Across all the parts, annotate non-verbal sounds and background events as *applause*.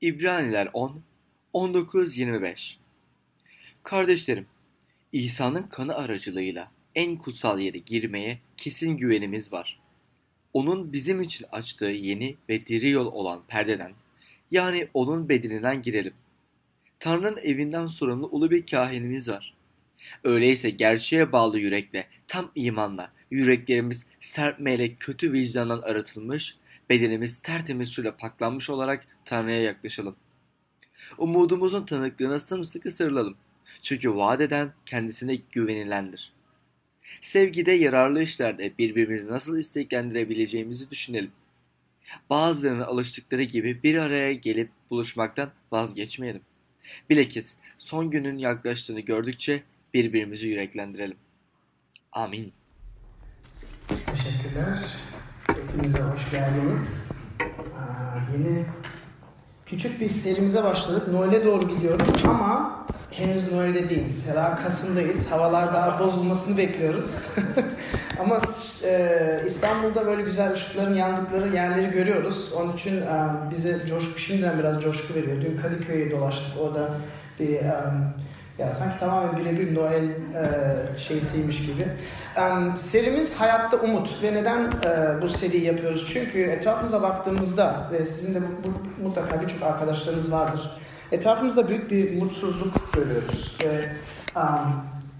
İbraniler 10, 19-25 Kardeşlerim, İsa'nın kanı aracılığıyla en kutsal yere girmeye kesin güvenimiz var. Onun bizim için açtığı yeni ve diri yol olan perdeden, yani onun bedeninden girelim. Tanrı'nın evinden sorumlu ulu bir kahinimiz var. Öyleyse gerçeğe bağlı yürekle, tam imanla, yüreklerimiz serpmeyle kötü vicdandan arıtılmış, bedenimiz tertemiz suyla paklanmış olarak Tanrı'ya yaklaşalım. Umudumuzun tanıklığına sımsıkı sarılalım. Çünkü vaat eden kendisine güvenilendir. Sevgide yararlı işlerde birbirimizi nasıl isteklendirebileceğimizi düşünelim. Bazılarının alıştıkları gibi bir araya gelip buluşmaktan vazgeçmeyelim. Bilakis son günün yaklaştığını gördükçe birbirimizi yüreklendirelim. Amin. Teşekkürler. Hepinize hoş geldiniz. Aa, yeni küçük bir serimize başladık. Noel'e doğru gidiyoruz ama henüz Noel'de değiliz. Herhalde Kasım'dayız. Havalar daha bozulmasını bekliyoruz. *laughs* ama e, İstanbul'da böyle güzel ışıkların yandıkları yerleri görüyoruz. Onun için e, bize coşku şimdiden biraz coşku veriyor. Dün Kadıköy'e dolaştık. Orada bir e, ya sanki tamamen birebir Noel e, şeysiymiş gibi. E, serimiz Hayatta Umut ve neden e, bu seriyi yapıyoruz? Çünkü etrafımıza baktığımızda ve sizin de bu, bu, mutlaka birçok arkadaşlarınız vardır. Etrafımızda büyük bir mutsuzluk görüyoruz ve um,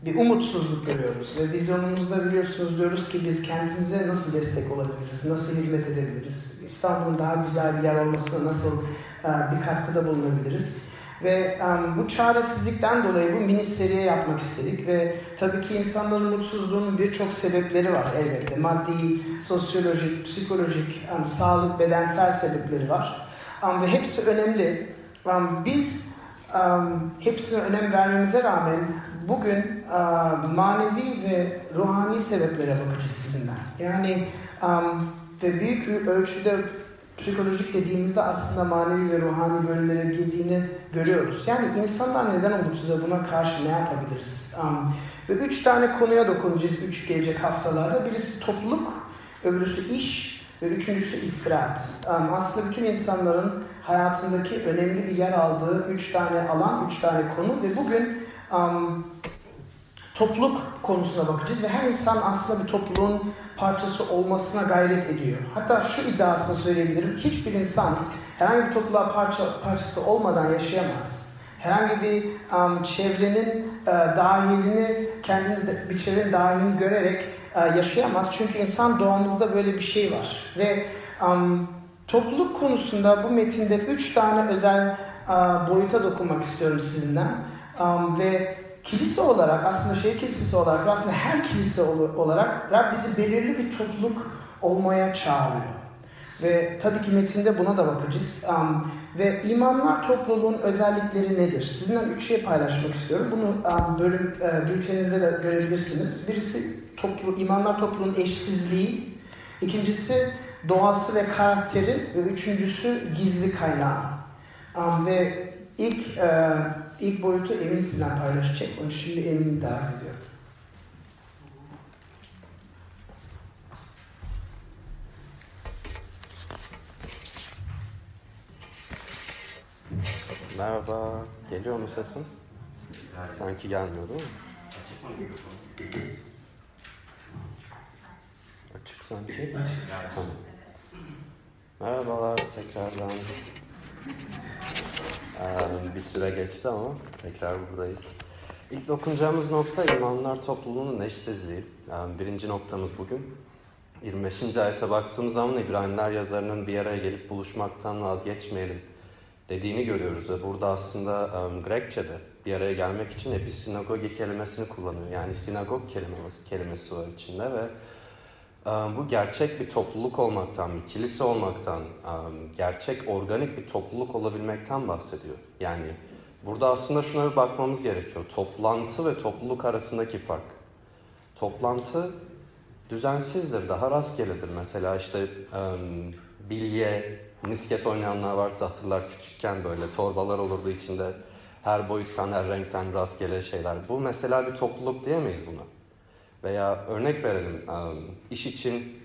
bir umutsuzluk görüyoruz ve vizyonumuzda biliyorsunuz diyoruz ki biz kentimize nasıl destek olabiliriz, nasıl hizmet edebiliriz, İstanbul'un daha güzel bir yer olmasına nasıl uh, bir katkıda bulunabiliriz. Ve um, bu çaresizlikten dolayı bu mini seriye yapmak istedik ve tabii ki insanların mutsuzluğunun birçok sebepleri var elbette. Maddi, sosyolojik, psikolojik, um, sağlık, bedensel sebepleri var. Um, ve hepsi önemli. Um, biz um, hepsine önem vermemize rağmen bugün um, manevi ve ruhani sebeplere bakacağız sizinle. Yani um, ve büyük bir ölçüde psikolojik dediğimizde aslında manevi ve ruhani bölümlere girdiğini görüyoruz. Yani insanlar neden umutsuz buna karşı ne yapabiliriz? Um, ve üç tane konuya dokunacağız üç gelecek haftalarda. Birisi topluluk, öbürüsü iş ve üçüncüsü istirahat. Um, aslında bütün insanların hayatındaki önemli bir yer aldığı üç tane alan, üç tane konu ve bugün um, topluluk konusuna bakacağız ve her insan aslında bir topluluğun parçası olmasına gayret ediyor. Hatta şu iddiasını söyleyebilirim. Hiçbir insan herhangi bir topluluğa parça, parçası olmadan yaşayamaz. Herhangi bir um, çevrenin uh, dahilini, kendini de, bir çevrenin dahilini görerek uh, yaşayamaz. Çünkü insan doğamızda böyle bir şey var. Ve um, topluluk konusunda bu metinde üç tane özel uh, boyuta dokunmak istiyorum sizinden. Um, ve kilise olarak aslında şey kilisesi olarak aslında her kilise olarak Rab bizi belirli bir topluluk olmaya çağırıyor. Ve tabii ki metinde buna da bakacağız. Um, ve imanlar topluluğun özellikleri nedir? Sizinle üç şey paylaşmak istiyorum. Bunu um, bölüm e, bültenizde de görebilirsiniz. Birisi toplu, imanlar topluluğun eşsizliği. İkincisi doğası ve karakteri. Ve üçüncüsü gizli kaynağı. Um, ve ilk e, ilk boyutu Emin sizden paylaşacak. Onu şimdi Emin'i davet ediyorum. Merhaba. Geliyor mu sesim? Sanki gelmiyor değil mi? Açık sanki. Tamam. Merhabalar tekrardan. Ee, bir süre geçti ama tekrar buradayız. İlk dokunacağımız nokta imanlar topluluğunun eşsizliği. Yani birinci noktamız bugün. 25. ayete baktığımız zaman İbraniler yazarının bir araya gelip buluşmaktan vazgeçmeyelim dediğini görüyoruz. Ve burada aslında um, Grekçe'de bir araya gelmek için episinagogi kelimesini kullanıyor. Yani sinagog kelimesi, kelimesi var içinde ve bu gerçek bir topluluk olmaktan, bir kilise olmaktan, gerçek organik bir topluluk olabilmekten bahsediyor. Yani burada aslında şuna bir bakmamız gerekiyor. Toplantı ve topluluk arasındaki fark. Toplantı düzensizdir, daha rastgeledir. Mesela işte bilye, misket oynayanlar varsa hatırlar küçükken böyle torbalar olurdu içinde her boyuttan, her renkten rastgele şeyler. Bu mesela bir topluluk diyemeyiz buna. Veya örnek verelim, iş için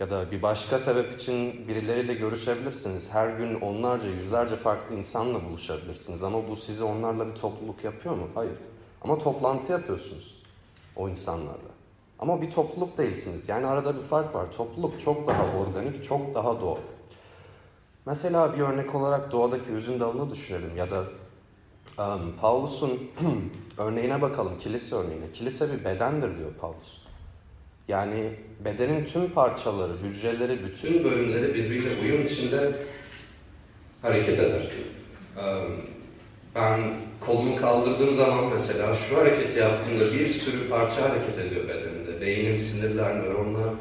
Ya da bir başka sebep için birileriyle görüşebilirsiniz. Her gün onlarca, yüzlerce farklı insanla buluşabilirsiniz. Ama bu sizi onlarla bir topluluk yapıyor mu? Hayır. Ama toplantı yapıyorsunuz o insanlarla. Ama bir topluluk değilsiniz. Yani arada bir fark var. Topluluk çok daha organik, çok daha doğal. Mesela bir örnek olarak doğadaki üzüm dalını düşünelim ya da um, Paulus'un *clears throat* örneğine bakalım, kilise örneğine. Kilise bir bedendir diyor Paulus. Yani bedenin tüm parçaları, hücreleri, bütün bölümleri birbiriyle uyum içinde hareket eder. Ben kolumu kaldırdığım zaman mesela şu hareketi yaptığımda bir sürü parça hareket ediyor bedenimde. Beynim, sinirler, nöronlar,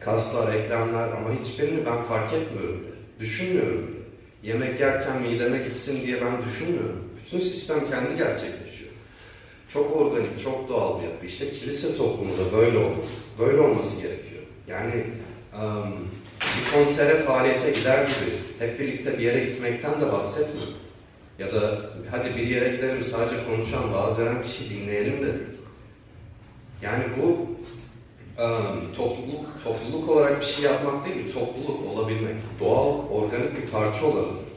kaslar, eklemler ama hiçbirini ben fark etmiyorum. Düşünmüyorum. Yemek yerken mideme gitsin diye ben düşünmüyorum. Bütün sistem kendi gerçekleşiyor. Çok organik, çok doğal bir yapı. İşte kilise toplumu da böyle olmalı. Böyle olması gerekiyor. Yani um, bir konsere, faaliyete gider gibi hep birlikte bir yere gitmekten de bahsetmiyorum. Ya da hadi bir yere gidelim sadece konuşan, vaaz kişi dinleyelim de. Yani bu um, topluluk, topluluk olarak bir şey yapmak değil, topluluk olabilmek. Doğal, organik bir parça olabilmek.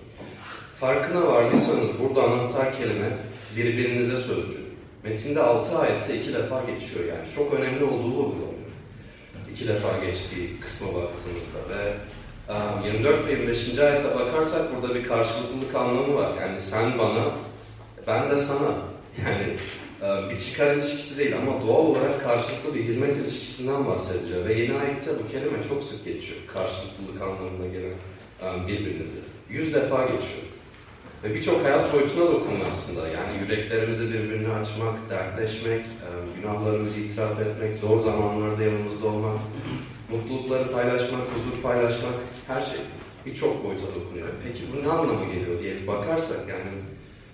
Farkına vardıysanız burada anahtar kelime birbirinize sözcü. Metinde 6 ayette iki defa geçiyor yani. Çok önemli olduğu vurgulanıyor. İki defa geçtiği kısma baktığımızda ve 24 ve 25. ayete bakarsak burada bir karşılıklılık anlamı var. Yani sen bana, ben de sana. Yani bir çıkar ilişkisi değil ama doğal olarak karşılıklı bir hizmet ilişkisinden bahsediliyor. Ve yeni ayette bu kelime çok sık geçiyor. Karşılıklılık anlamına gelen birbirinize. Yüz defa geçiyor. Ve birçok hayat boyutuna dokunuyor aslında. Yani yüreklerimizi birbirine açmak, dertleşmek, günahlarımızı itiraf etmek, zor zamanlarda yanımızda olmak, mutlulukları paylaşmak, huzur paylaşmak, her şey birçok boyuta dokunuyor. Peki bu ne anlama geliyor diye bakarsak yani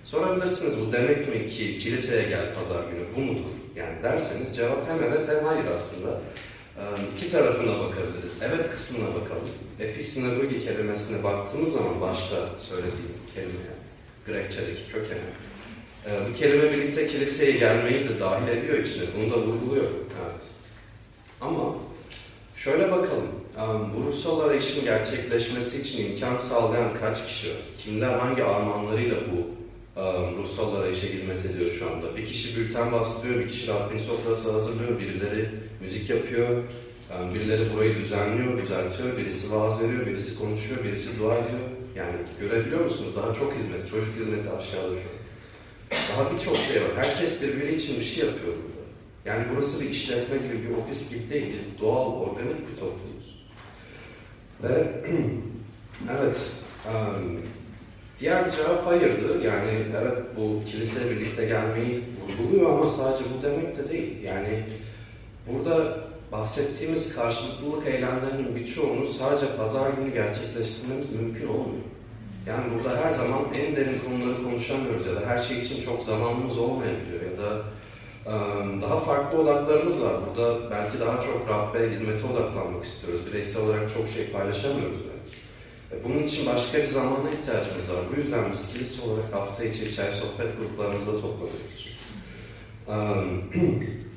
sorabilirsiniz bu demek mi ki kiliseye gel pazar günü bu mudur? Yani derseniz cevap hem evet hem hayır aslında. İki tarafına bakabiliriz. Evet kısmına bakalım. Episinagogi kelimesine baktığımız zaman başta söylediğim kelime, Grekçedeki kökeni. Bu kelime birlikte kiliseye gelmeyi de dahil ediyor içine. Bunu da vurguluyor. Evet. Ama Şöyle bakalım, bu ruhsal arayışın gerçekleşmesi için imkan sağlayan kaç kişi? Kimler hangi armağanlarıyla bu ruhsal arayışa hizmet ediyor şu anda? Bir kişi bülten bastırıyor, bir kişi Rabbin sofrası hazırlıyor, birileri müzik yapıyor, birileri burayı düzenliyor, düzeltiyor, birisi vaaz veriyor, birisi konuşuyor, birisi dua ediyor. Yani görebiliyor musunuz? Daha çok hizmet, çocuk hizmeti aşağıda şu an. Daha birçok şey var. Herkes birbiri için bir şey yapıyor burada. Yani burası bir işletme gibi, bir ofis gibi değil. Biz doğal, organik bir toplumuz. Ve *clears throat* evet, um, diğer bir cevap hayırdı. Yani evet bu kilise birlikte gelmeyi vurguluyor ama sadece bu demek de değil. Yani burada bahsettiğimiz karşılıklılık eylemlerinin birçoğunu sadece pazar günü gerçekleştirmemiz mümkün olmuyor. Yani burada her zaman en derin konuları konuşamıyoruz ya da her şey için çok zamanımız olmayabiliyor ya da daha farklı odaklarımız var. Burada belki daha çok Rabbe hizmete odaklanmak istiyoruz. Bireysel olarak çok şey paylaşamıyoruz belki. Bunun için başka bir zamana ihtiyacımız var. Bu yüzden biz kilise olarak hafta içi çay sohbet gruplarımızda toplanıyoruz. *clears throat*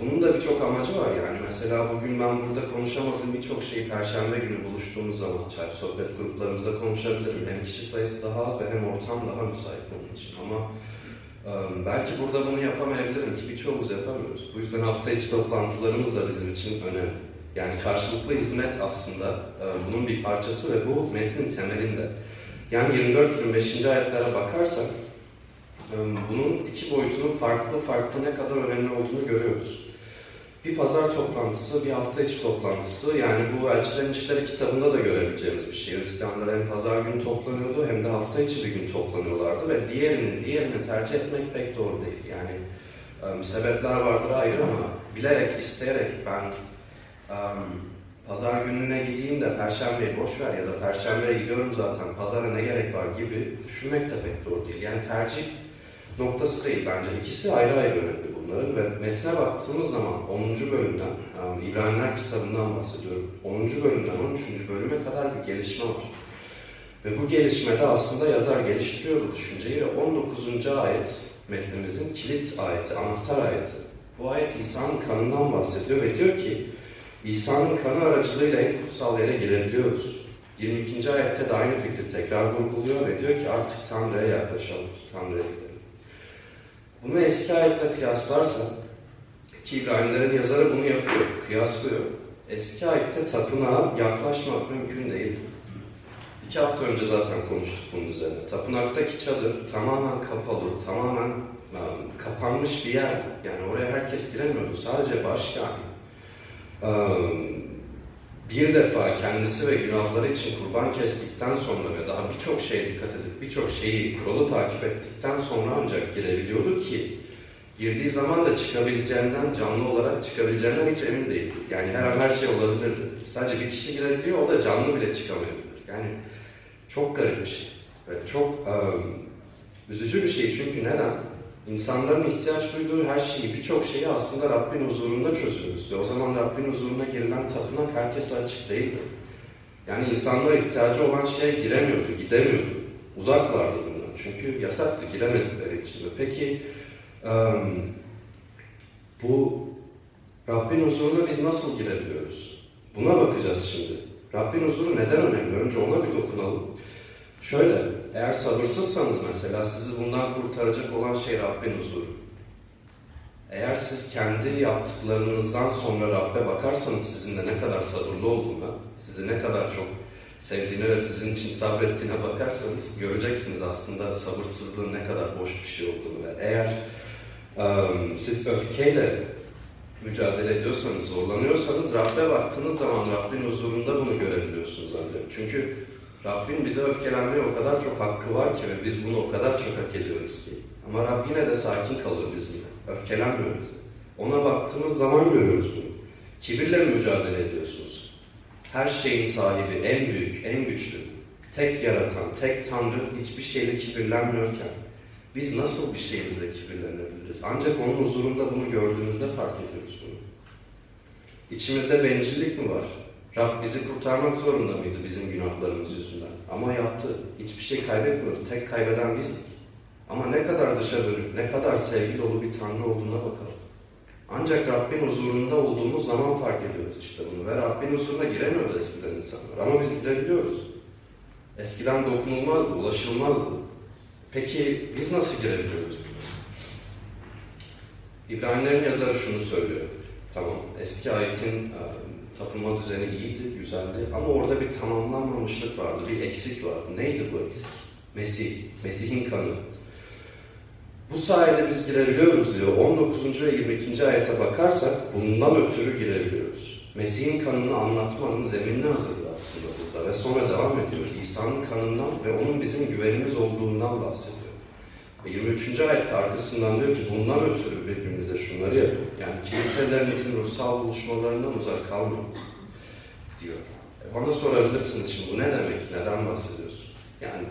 Bunun da birçok amacı var yani. Mesela bugün ben burada konuşamadığım birçok şeyi Perşembe günü buluştuğumuz zaman çay sohbet gruplarımızda konuşabilirim. Hem kişi sayısı daha az ve hem ortam daha müsait bunun için. Ama Belki burada bunu yapamayabilirim ki birçoğumuz yapamıyoruz. Bu yüzden hafta içi toplantılarımız da bizim için önemli. Yani karşılıklı hizmet aslında bunun bir parçası ve bu metnin temelinde. Yani 24-25. ayetlere bakarsak bunun iki boyutunun farklı farklı ne kadar önemli olduğunu görüyoruz bir pazar toplantısı, bir hafta içi toplantısı. Yani bu Elçilerin İşleri kitabında da görebileceğimiz bir şey. Hristiyanlar hem pazar günü toplanıyordu hem de hafta içi bir gün toplanıyorlardı ve diğerini, diğerini tercih etmek pek doğru değil. Yani um, sebepler vardır ayrı ama bilerek, isteyerek ben um, pazar gününe gideyim de perşembeyi boş ver ya da perşembeye gidiyorum zaten pazara ne gerek var gibi düşünmek de pek doğru değil. Yani tercih noktası değil bence. İkisi ayrı ayrı önemli bunların ve metne baktığımız zaman 10. bölümden, yani İbraniler kitabından bahsediyorum. 10. bölümden 13. bölüme kadar bir gelişme var. Ve bu gelişmede aslında yazar geliştiriyor bu düşünceyi ve 19. ayet metnimizin kilit ayeti, anahtar ayeti. Bu ayet İsa'nın kanından bahsediyor ve diyor ki İsa'nın kanı aracılığıyla en kutsal yere girebiliyoruz. 22. ayette de aynı fikri tekrar vurguluyor ve diyor ki artık Tanrı'ya yaklaşalım, Tanrı'ya gidelim. Bunu eski ayetle kıyaslarsa ki İbrahimlerin yazarı bunu yapıyor, kıyaslıyor. Eski ayette tapınağa yaklaşmak mümkün değil. İki hafta önce zaten konuştuk bunun üzerine. Tapınaktaki çadır tamamen kapalı, tamamen um, kapanmış bir yer. Yani oraya herkes giremiyordu. Sadece başkan. Um, bir defa kendisi ve günahları için kurban kestikten sonra ve daha birçok şeye dikkat edip birçok şeyi kuralı takip ettikten sonra ancak girebiliyordu ki girdiği zaman da çıkabileceğinden, canlı olarak çıkabileceğinden hiç emin değildi. Yani her an her şey olabilirdi. Sadece bir kişi girebiliyor, o da canlı bile çıkamayabilir. Yani çok garip bir şey. Ve çok um, üzücü bir şey çünkü neden? İnsanların ihtiyaç duyduğu her şeyi, birçok şeyi aslında Rabbin huzurunda çözüyoruz. Ve o zaman Rabbin huzuruna girilen tapınak herkese açık değildi. Yani insanlara ihtiyacı olan şeye giremiyordu, gidemiyordu. Uzaklardı bundan. Çünkü yasaktı, giremedikleri için. Peki bu Rabbin huzuruna biz nasıl girebiliyoruz? Buna bakacağız şimdi. Rabbin huzuru neden önemli? Önce ona bir dokunalım. Şöyle, eğer sabırsızsanız mesela sizi bundan kurtaracak olan şey Rabbin huzuru. Eğer siz kendi yaptıklarınızdan sonra Rabbe bakarsanız sizin de ne kadar sabırlı olduğuna, sizi ne kadar çok sevdiğine ve sizin için sabrettiğine bakarsanız göreceksiniz aslında sabırsızlığın ne kadar boş bir şey olduğunu. Ve eğer um, siz öfkeyle mücadele ediyorsanız, zorlanıyorsanız Rabbe baktığınız zaman Rabbin huzurunda bunu görebiliyorsunuz ancak. Çünkü Rabbin bize öfkelenmeye o kadar çok hakkı var ki ve biz bunu o kadar çok hak ediyoruz ki. Ama Rab yine de sakin kalıyor bizimle. Öfkelenmiyor bize. Ona baktığımız zaman görüyoruz bunu. Kibirle mücadele ediyorsunuz. Her şeyin sahibi, en büyük, en güçlü, tek yaratan, tek Tanrı hiçbir şeyle kibirlenmiyorken biz nasıl bir şeyimizle kibirlenebiliriz? Ancak onun huzurunda bunu gördüğümüzde fark ediyoruz bunu. İçimizde bencillik mi var? Rab bizi kurtarmak zorunda mıydı bizim günahlarımız yüzünden? Ama yaptı. Hiçbir şey kaybetmiyordu. Tek kaybeden bizdik. Ama ne kadar dışa dönük, ne kadar sevgi dolu bir Tanrı olduğuna bakalım. Ancak Rabbin huzurunda olduğumuz zaman fark ediyoruz işte bunu. Ve Rabbin huzuruna giremiyordu eskiden insanlar. Ama biz girebiliyoruz. Eskiden dokunulmazdı, ulaşılmazdı. Peki biz nasıl girebiliyoruz buna? İbrahimlerin yazarı şunu söylüyor. Tamam, eski ayetin tapınma düzeni iyiydi, güzeldi ama orada bir tamamlanmamışlık vardı, bir eksik vardı. Neydi bu eksik? Mesih, Mesih'in kanı. Bu sayede biz girebiliyoruz diyor. 19. ve 22. ayete bakarsak bundan ötürü girebiliyoruz. Mesih'in kanını anlatmanın zeminini hazırlıyor aslında burada ve sonra devam ediyor. İsa'nın kanından ve onun bizim güvenimiz olduğundan bahsediyor. Ve 23. ayette arkasından diyor ki bundan ötürü birbirinize şunları yapın. Yani kiliselerinizin ruhsal buluşmalarından uzak kalmayın diyor. E bana sorabilirsiniz şimdi bu ne demek? Neden bahsediyorsun? Yani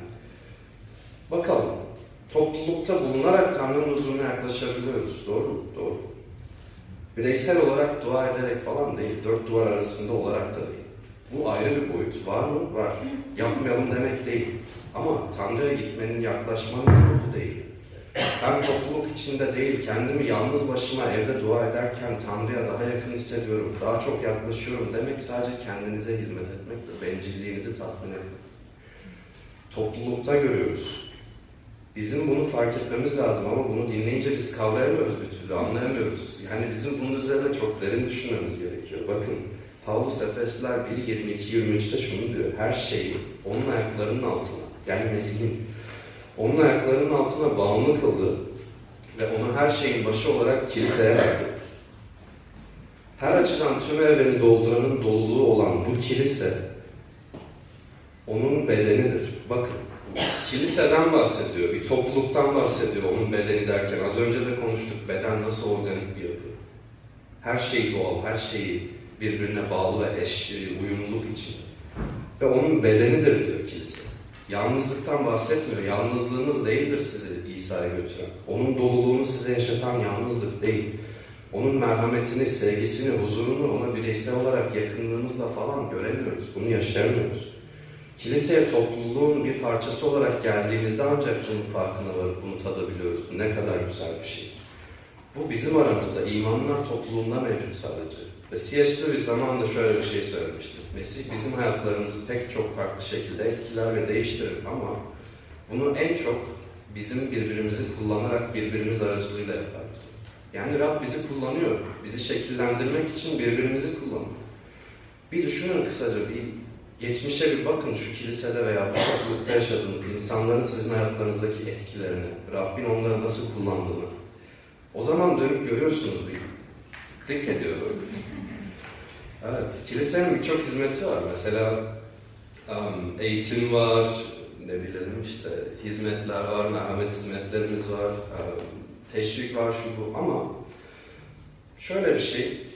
bakalım. Toplulukta bulunarak Tanrı'nın huzuruna yaklaşabiliyoruz. Doğru mu? Doğru. Bireysel olarak dua ederek falan değil. Dört duvar arasında olarak da değil. Bu ayrı bir boyut. Var mı? Var. Yapmayalım demek değil. Ama Tanrı'ya gitmenin, yaklaşmanın yolu değil. Ben topluluk içinde değil, kendimi yalnız başıma evde dua ederken Tanrı'ya daha yakın hissediyorum, daha çok yaklaşıyorum demek sadece kendinize hizmet etmek ve bencilliğinizi tatmin etmek. Toplulukta görüyoruz. Bizim bunu fark etmemiz lazım ama bunu dinleyince biz kavrayamıyoruz bir türlü, anlayamıyoruz. Yani bizim bunun üzerine çok derin düşünmemiz gerekiyor. Bakın, Paulus Efesler 1, 22, 23'te şunu diyor. Her şeyi onun ayaklarının altına, yani Mesih'in onun ayaklarının altına bağımlı kıldı ve onu her şeyin başı olarak kiliseye verdi. Her açıdan tüm evreni dolduranın doluluğu olan bu kilise onun bedenidir. Bakın, kiliseden bahsediyor, bir topluluktan bahsediyor onun bedeni derken. Az önce de konuştuk, beden nasıl organik bir yapı. Her şey doğal, her şeyi birbirine bağlı ve eş, uyumluluk için. Ve onun bedenidir diyor kilise. Yalnızlıktan bahsetmiyor. Yalnızlığınız değildir sizi İsa'ya götüren. Onun doluluğunu size yaşatan yalnızlık değil. Onun merhametini, sevgisini, huzurunu ona bireysel olarak yakınlığımızla falan göremiyoruz. Bunu yaşayamıyoruz. Kiliseye topluluğun bir parçası olarak geldiğimizde ancak bunun farkına varıp bunu tadabiliyoruz. Ne kadar güzel bir şey. Bu bizim aramızda imanlar topluluğunda mevcut sadece. Ve C.S. Lewis zamanında şöyle bir şey söylemişti. Mesih bizim hayatlarımızı pek çok farklı şekilde etkiler ve değiştirir ama bunu en çok bizim birbirimizi kullanarak birbirimiz aracılığıyla yaparız. Yani Rab bizi kullanıyor. Bizi şekillendirmek için birbirimizi kullanıyor. Bir düşünün kısaca bir geçmişe bir bakın şu kilisede veya bu toplulukta yaşadığınız insanların sizin hayatlarınızdaki etkilerini, Rabbin onları nasıl kullandığını. O zaman dönüp görüyorsunuz bir klik ediyor. Evet, kilisenin birçok hizmeti var. Mesela um, eğitim var, ne bilelim işte hizmetler var, merhamet hizmetlerimiz var, um, teşvik var şu bu ama şöyle bir şey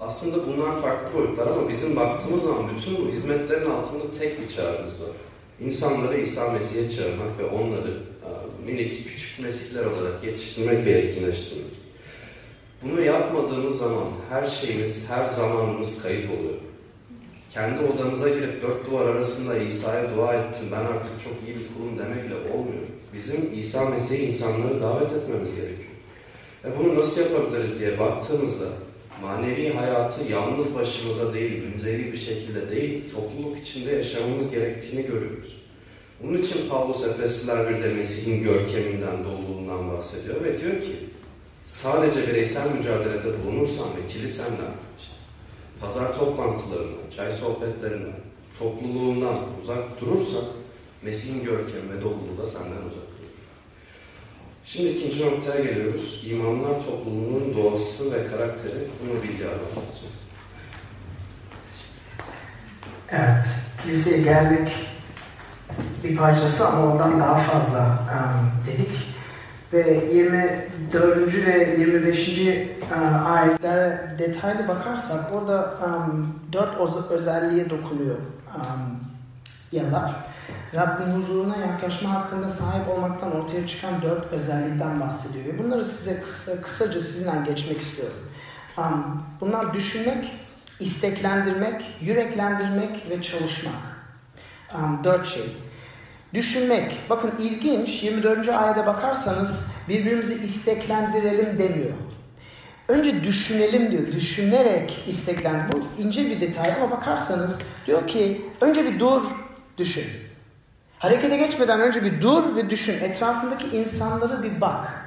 aslında bunlar farklı boyutlar ama bizim baktığımız zaman bütün bu hizmetlerin altında tek bir çağrımız var. İnsanları İsa Mesih'e çağırmak ve onları minik küçük mesihler olarak yetiştirmek ve etkinleştirmek. Bunu yapmadığımız zaman her şeyimiz, her zamanımız kayıp oluyor. Kendi odanıza girip dört duvar arasında İsa'ya dua ettim, ben artık çok iyi bir kulum demekle olmuyor. Bizim İsa Mesih'e insanları davet etmemiz gerekiyor. Ve bunu nasıl yapabiliriz diye baktığımızda manevi hayatı yalnız başımıza değil, münzevi bir şekilde değil, topluluk içinde yaşamamız gerektiğini görüyoruz. Bunun için Pavlus Efesliler 1'de Mesih'in görkeminden, doluluğundan bahsediyor ve diyor ki sadece bireysel mücadelede bulunursan ve kilisenden, işte, pazar toplantılarından, çay sohbetlerinden, topluluğundan uzak durursan Mesih'in görkemi ve doluluğu da senden uzak durur. Şimdi ikinci noktaya geliyoruz. İmanlar topluluğunun doğası ve karakteri. Bunu bilgi anlatacağız. Evet, kiliseye geldik. Bir parçası ama ondan daha fazla um, dedik. Ve 24. ve 25. Uh, ayetlere detaylı bakarsak orada um, dört özelliğe dokunuyor um, yazar. Rabbin huzuruna yaklaşma hakkında sahip olmaktan ortaya çıkan dört özellikten bahsediyor. Bunları size kısa, kısaca sizinle geçmek istiyorum. Um, bunlar düşünmek, isteklendirmek, yüreklendirmek ve çalışmak. Dört şey. Düşünmek. Bakın ilginç 24. ayete bakarsanız birbirimizi isteklendirelim demiyor. Önce düşünelim diyor. Düşünerek isteklen. Bu ince bir detay ama bakarsanız diyor ki önce bir dur düşün. Harekete geçmeden önce bir dur ve düşün. Etrafındaki insanları bir bak.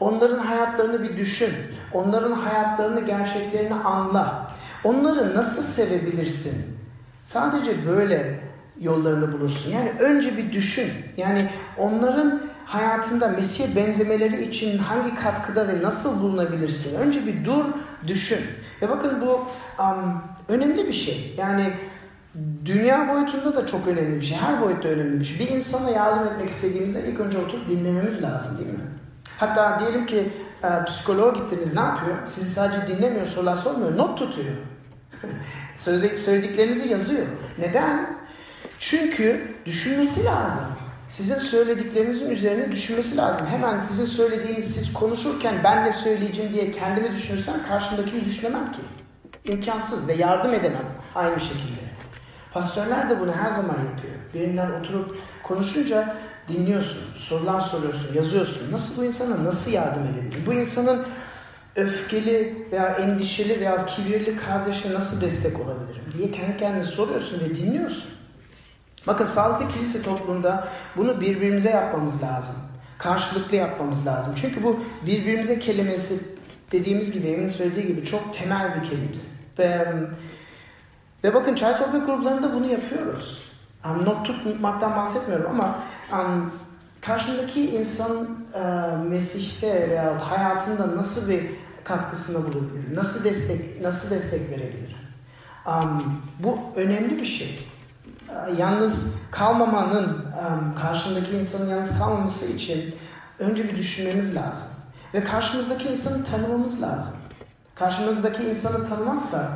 Onların hayatlarını bir düşün. Onların hayatlarını, gerçeklerini anla. Onları nasıl sevebilirsin? Sadece böyle yollarını bulursun. Yani önce bir düşün. Yani onların hayatında Mesih'e benzemeleri için hangi katkıda ve nasıl bulunabilirsin? Önce bir dur, düşün. Ve bakın bu um, önemli bir şey. Yani dünya boyutunda da çok önemli bir şey. Her boyutta önemli bir şey. Bir insana yardım etmek istediğimizde ilk önce oturup dinlememiz lazım değil mi? Hatta diyelim ki e, psikoloğa gittiniz ne yapıyor? Sizi sadece dinlemiyor, sorular sormuyor, not tutuyor. *laughs* Söylediklerinizi yazıyor. Neden? Çünkü düşünmesi lazım. Sizin söylediklerinizin üzerine düşünmesi lazım. Hemen sizin söylediğiniz siz konuşurken ben ne söyleyeceğim diye kendimi düşünürsem karşımdakini düşünemem ki. İmkansız ve yardım edemem aynı şekilde. Pastörler de bunu her zaman yapıyor. Birinden oturup konuşunca dinliyorsun, sorular soruyorsun, yazıyorsun. Nasıl bu insana nasıl yardım edebilirim? Bu insanın öfkeli veya endişeli veya kibirli kardeşe nasıl destek olabilirim diye kendi kendine soruyorsun ve dinliyorsun. Bakın sağlıklı kilise toplumunda bunu birbirimize yapmamız lazım. Karşılıklı yapmamız lazım. Çünkü bu birbirimize kelimesi dediğimiz gibi, Emin söylediği gibi çok temel bir kelime. Ve, ve bakın çay sohbet gruplarında bunu yapıyoruz. Um, not tutmaktan bahsetmiyorum ama um, karşındaki insan uh, Mesih'te veya hayatında nasıl bir katkısında bulunabilir? Nasıl destek nasıl destek verebilir? Um, bu önemli bir şey. E, yalnız kalmamanın, e, karşındaki insanın yalnız kalmaması için önce bir düşünmemiz lazım. Ve karşımızdaki insanı tanımamız lazım. Karşımızdaki insanı tanımazsak,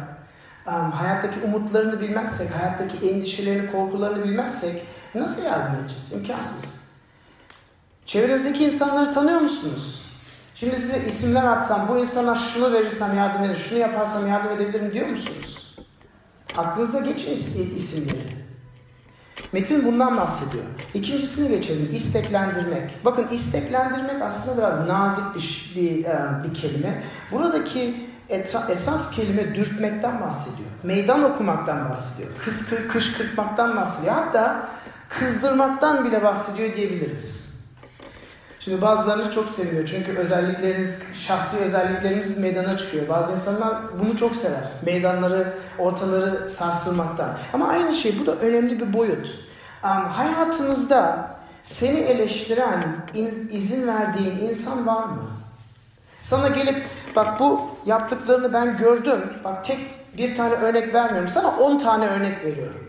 e, hayattaki umutlarını bilmezsek, hayattaki endişelerini, korkularını bilmezsek nasıl yardım edeceğiz? İmkansız. Çevrenizdeki insanları tanıyor musunuz? Şimdi size isimler atsam, bu insana şunu verirsem yardım eder, şunu yaparsam yardım edebilirim diyor musunuz? Aklınızda geçin isimleri. Metin bundan bahsediyor. İkincisine geçelim. İsteklendirmek. Bakın isteklendirmek aslında biraz nazik bir, bir, e, bir kelime. Buradaki esas kelime dürtmekten bahsediyor. Meydan okumaktan bahsediyor. Kıskır, kışkırtmaktan bahsediyor. Hatta kızdırmaktan bile bahsediyor diyebiliriz. Şimdi bazılarınız çok seviyor çünkü özellikleriniz, şahsi özelliklerimiz meydana çıkıyor. Bazı insanlar bunu çok sever. Meydanları, ortaları sarsılmaktan. Ama aynı şey bu da önemli bir boyut. Um, hayatınızda seni eleştiren, in, izin verdiğin insan var mı? Sana gelip bak bu yaptıklarını ben gördüm. Bak tek bir tane örnek vermiyorum. Sana on tane örnek veriyorum.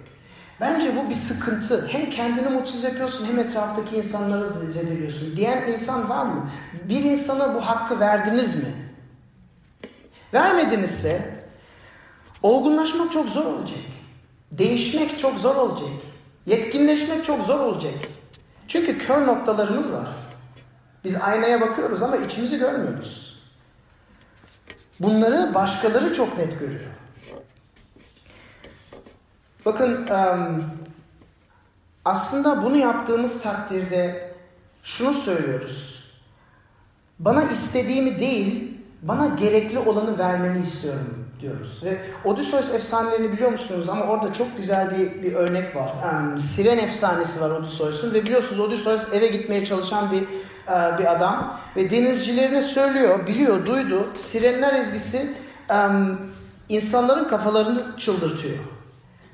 Bence bu bir sıkıntı. Hem kendini mutsuz yapıyorsun hem etraftaki insanları zedeliyorsun. Diyen insan var mı? Bir insana bu hakkı verdiniz mi? Vermedinizse olgunlaşmak çok zor olacak. Değişmek çok zor olacak. Yetkinleşmek çok zor olacak. Çünkü kör noktalarımız var. Biz aynaya bakıyoruz ama içimizi görmüyoruz. Bunları başkaları çok net görüyor. Bakın aslında bunu yaptığımız takdirde şunu söylüyoruz. Bana istediğimi değil, bana gerekli olanı vermeni istiyorum diyoruz. Ve Odysseus efsanelerini biliyor musunuz? Ama orada çok güzel bir, bir örnek var. Um, Siren efsanesi var Odysseus'un ve biliyorsunuz Odysseus eve gitmeye çalışan bir uh, bir adam ve denizcilerine söylüyor, biliyor, duydu. Sirenler ezgisi insanların kafalarını çıldırtıyor.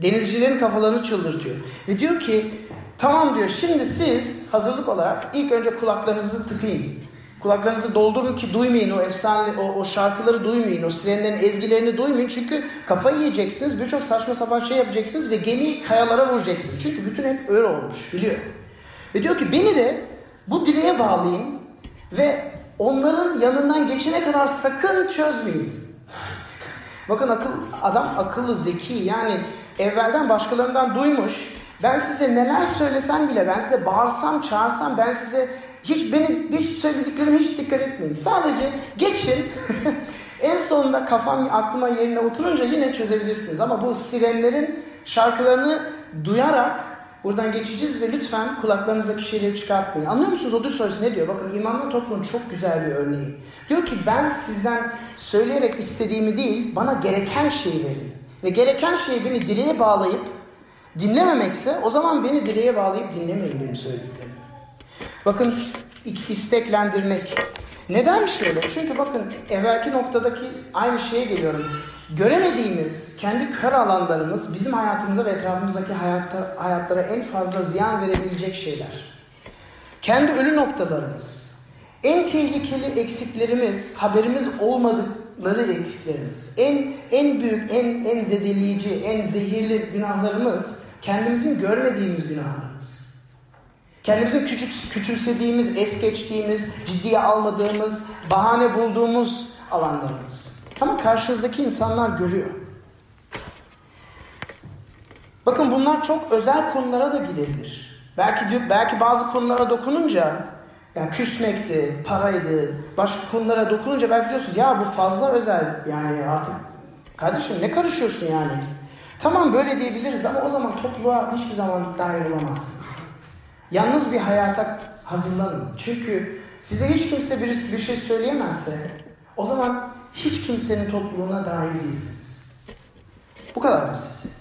Denizcilerin kafalarını çıldırtıyor. Ve diyor ki tamam diyor şimdi siz hazırlık olarak ilk önce kulaklarınızı tıkayın. Kulaklarınızı doldurun ki duymayın o efsane, o, o şarkıları duymayın, o sirenlerin ezgilerini duymayın. Çünkü kafayı yiyeceksiniz, birçok saçma sapan şey yapacaksınız ve gemiyi kayalara vuracaksınız. Çünkü bütün hep öyle olmuş, biliyor. Ve diyor ki beni de bu dileğe bağlayın ve onların yanından geçene kadar sakın çözmeyin. Bakın akıl, adam akıllı, zeki yani evvelden başkalarından duymuş. Ben size neler söylesem bile, ben size bağırsam, çağırsam, ben size hiç benim hiç söylediklerime hiç dikkat etmeyin. Sadece geçin. *laughs* en sonunda kafam aklıma yerine oturunca yine çözebilirsiniz. Ama bu sirenlerin şarkılarını duyarak buradan geçeceğiz ve lütfen kulaklarınızdaki şeyleri çıkartmayın. Anlıyor musunuz? Odysseus ne diyor? Bakın imanlı toplumun çok güzel bir örneği. Diyor ki ben sizden söyleyerek istediğimi değil, bana gereken şeyi verin. Ve gereken şey beni direğe bağlayıp dinlememekse o zaman beni direğe bağlayıp dinlemeyin benim söylediklerimi. Bakın isteklendirmek. Neden şöyle? Çünkü bakın evvelki noktadaki aynı şeye geliyorum. Göremediğimiz kendi kör alanlarımız bizim hayatımıza ve etrafımızdaki hayatta, hayatlara en fazla ziyan verebilecek şeyler. Kendi ölü noktalarımız, en tehlikeli eksiklerimiz, haberimiz olmadıkları eksiklerimiz, en en büyük, en en zedeleyici, en zehirli günahlarımız kendimizin görmediğimiz günahlarımız. Kendimizin küçük, küçümsediğimiz, es geçtiğimiz, ciddiye almadığımız, bahane bulduğumuz alanlarımız. Ama karşınızdaki insanlar görüyor. Bakın bunlar çok özel konulara da gidebilir. Belki belki bazı konulara dokununca yani küsmekti, paraydı, başka konulara dokununca belki diyorsunuz ya bu fazla özel yani artık kardeşim ne karışıyorsun yani? Tamam böyle diyebiliriz ama o zaman topluluğa hiçbir zaman dahil olamazsınız. Yalnız bir hayata hazırlanın. Çünkü size hiç kimse birisi bir şey söyleyemezse o zaman hiç kimsenin topluluğuna dahil değilsiniz. Bu kadar basit.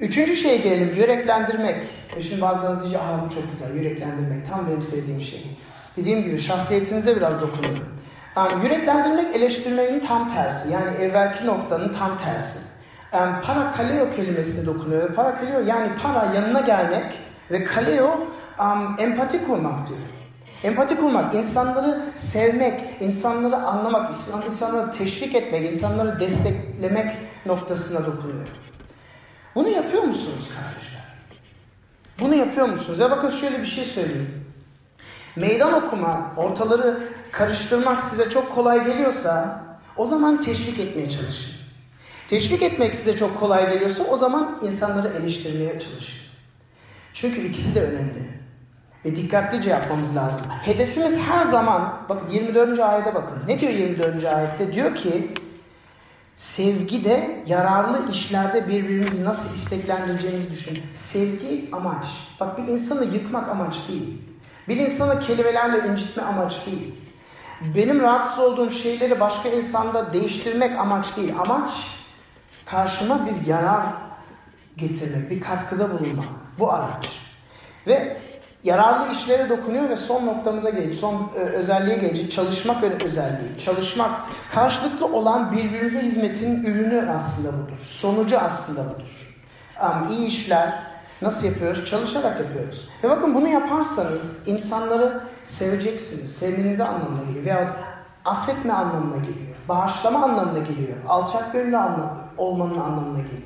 Üçüncü şey gelelim, yüreklendirmek. E şimdi bazılarınız diyecek, aha bu çok güzel, yüreklendirmek. Tam benim sevdiğim şey. Dediğim gibi şahsiyetinize biraz dokunuyor. Yani yüreklendirmek eleştirmenin tam tersi. Yani evvelki noktanın tam tersi. Yani para kaleo kelimesine dokunuyor. Para kaleo yani para yanına gelmek ve kaleo um, empati kurmak diyor. Empati kurmak, insanları sevmek, insanları anlamak, insanları teşvik etmek, insanları desteklemek noktasına dokunuyor. Bunu yapıyor musunuz kardeşler? Bunu yapıyor musunuz? Ya bakın şöyle bir şey söyleyeyim. Meydan okuma, ortaları karıştırmak size çok kolay geliyorsa o zaman teşvik etmeye çalışın. Teşvik etmek size çok kolay geliyorsa o zaman insanları eleştirmeye çalışın. Çünkü ikisi de önemli. Ve dikkatlice yapmamız lazım. Hedefimiz her zaman, bakın 24. ayete bakın. Ne diyor 24. ayette? Diyor ki sevgide, yararlı işlerde birbirimizi nasıl isteklendireceğimizi düşünün. Sevgi amaç. Bak bir insanı yıkmak amaç değil. Bir insanı kelimelerle incitme amaç değil. benim rahatsız olduğum şeyleri başka insanda değiştirmek amaç değil. Amaç karşıma bir yarar getirmek, bir katkıda bulunmak. Bu araç. Ve yararlı işlere dokunuyor ve son noktamıza gelecek, son e, özelliğe gelecek. Çalışmak özelliği. Çalışmak, karşılıklı olan birbirimize hizmetin ürünü aslında budur. Sonucu aslında budur. Um, iyi işler nasıl yapıyoruz? Çalışarak yapıyoruz. Ve bakın bunu yaparsanız insanları seveceksiniz. Sevmenize anlamına geliyor. Veyahut affetme anlamına geliyor. Bağışlama anlamına geliyor. Alçak gönüllü anlam olmanın anlamına geliyor.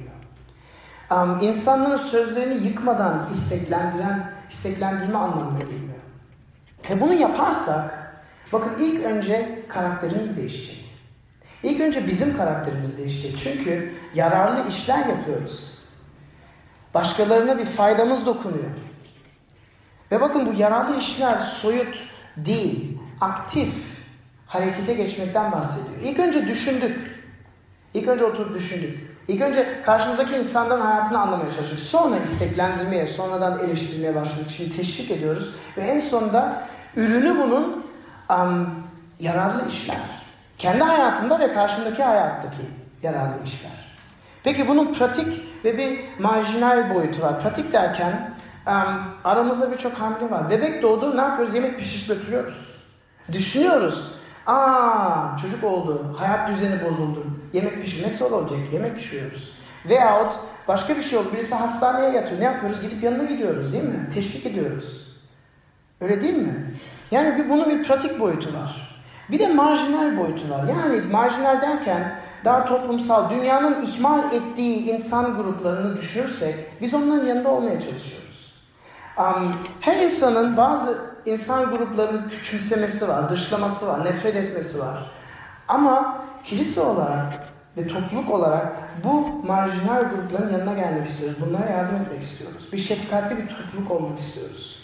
Um, insanların sözlerini yıkmadan isteklendiren, isteklendirme anlamına geliyor. Ve bunu yaparsak, bakın ilk önce karakterimiz değişecek. İlk önce bizim karakterimiz değişecek. Çünkü yararlı işler yapıyoruz. Başkalarına bir faydamız dokunuyor. Ve bakın bu yararlı işler soyut değil, aktif harekete geçmekten bahsediyor. İlk önce düşündük. İlk önce oturup düşündük. İlk önce karşımızdaki insanların hayatını anlamaya çalıştık. Sonra isteklendirmeye, sonradan eleştirmeye başladık. Şimdi teşvik ediyoruz. Ve en sonunda ürünü bunun um, yararlı işler. Kendi hayatımda ve karşımdaki hayattaki yararlı işler. Peki bunun pratik ve bir marjinal boyutu var. Pratik derken um, aramızda birçok hamle var. Bebek doğdu ne yapıyoruz? Yemek pişirip götürüyoruz. Düşünüyoruz. Aa çocuk oldu, hayat düzeni bozuldu. Yemek pişirmek zor olacak, yemek pişiriyoruz. Veyahut başka bir şey oldu, birisi hastaneye yatıyor. Ne yapıyoruz? Gidip yanına gidiyoruz değil mi? Teşvik ediyoruz. Öyle değil mi? Yani bir, bunun bir pratik boyutu var. Bir de marjinal boyutu var. Yani marjinal derken daha toplumsal, dünyanın ihmal ettiği insan gruplarını düşünürsek biz onların yanında olmaya çalışıyoruz. Um, her insanın bazı insan gruplarının küçümsemesi var, dışlaması var, nefret etmesi var. Ama kilise olarak ve topluluk olarak bu marjinal grupların yanına gelmek istiyoruz. Bunlara yardım etmek istiyoruz. Bir şefkatli bir topluluk olmak istiyoruz.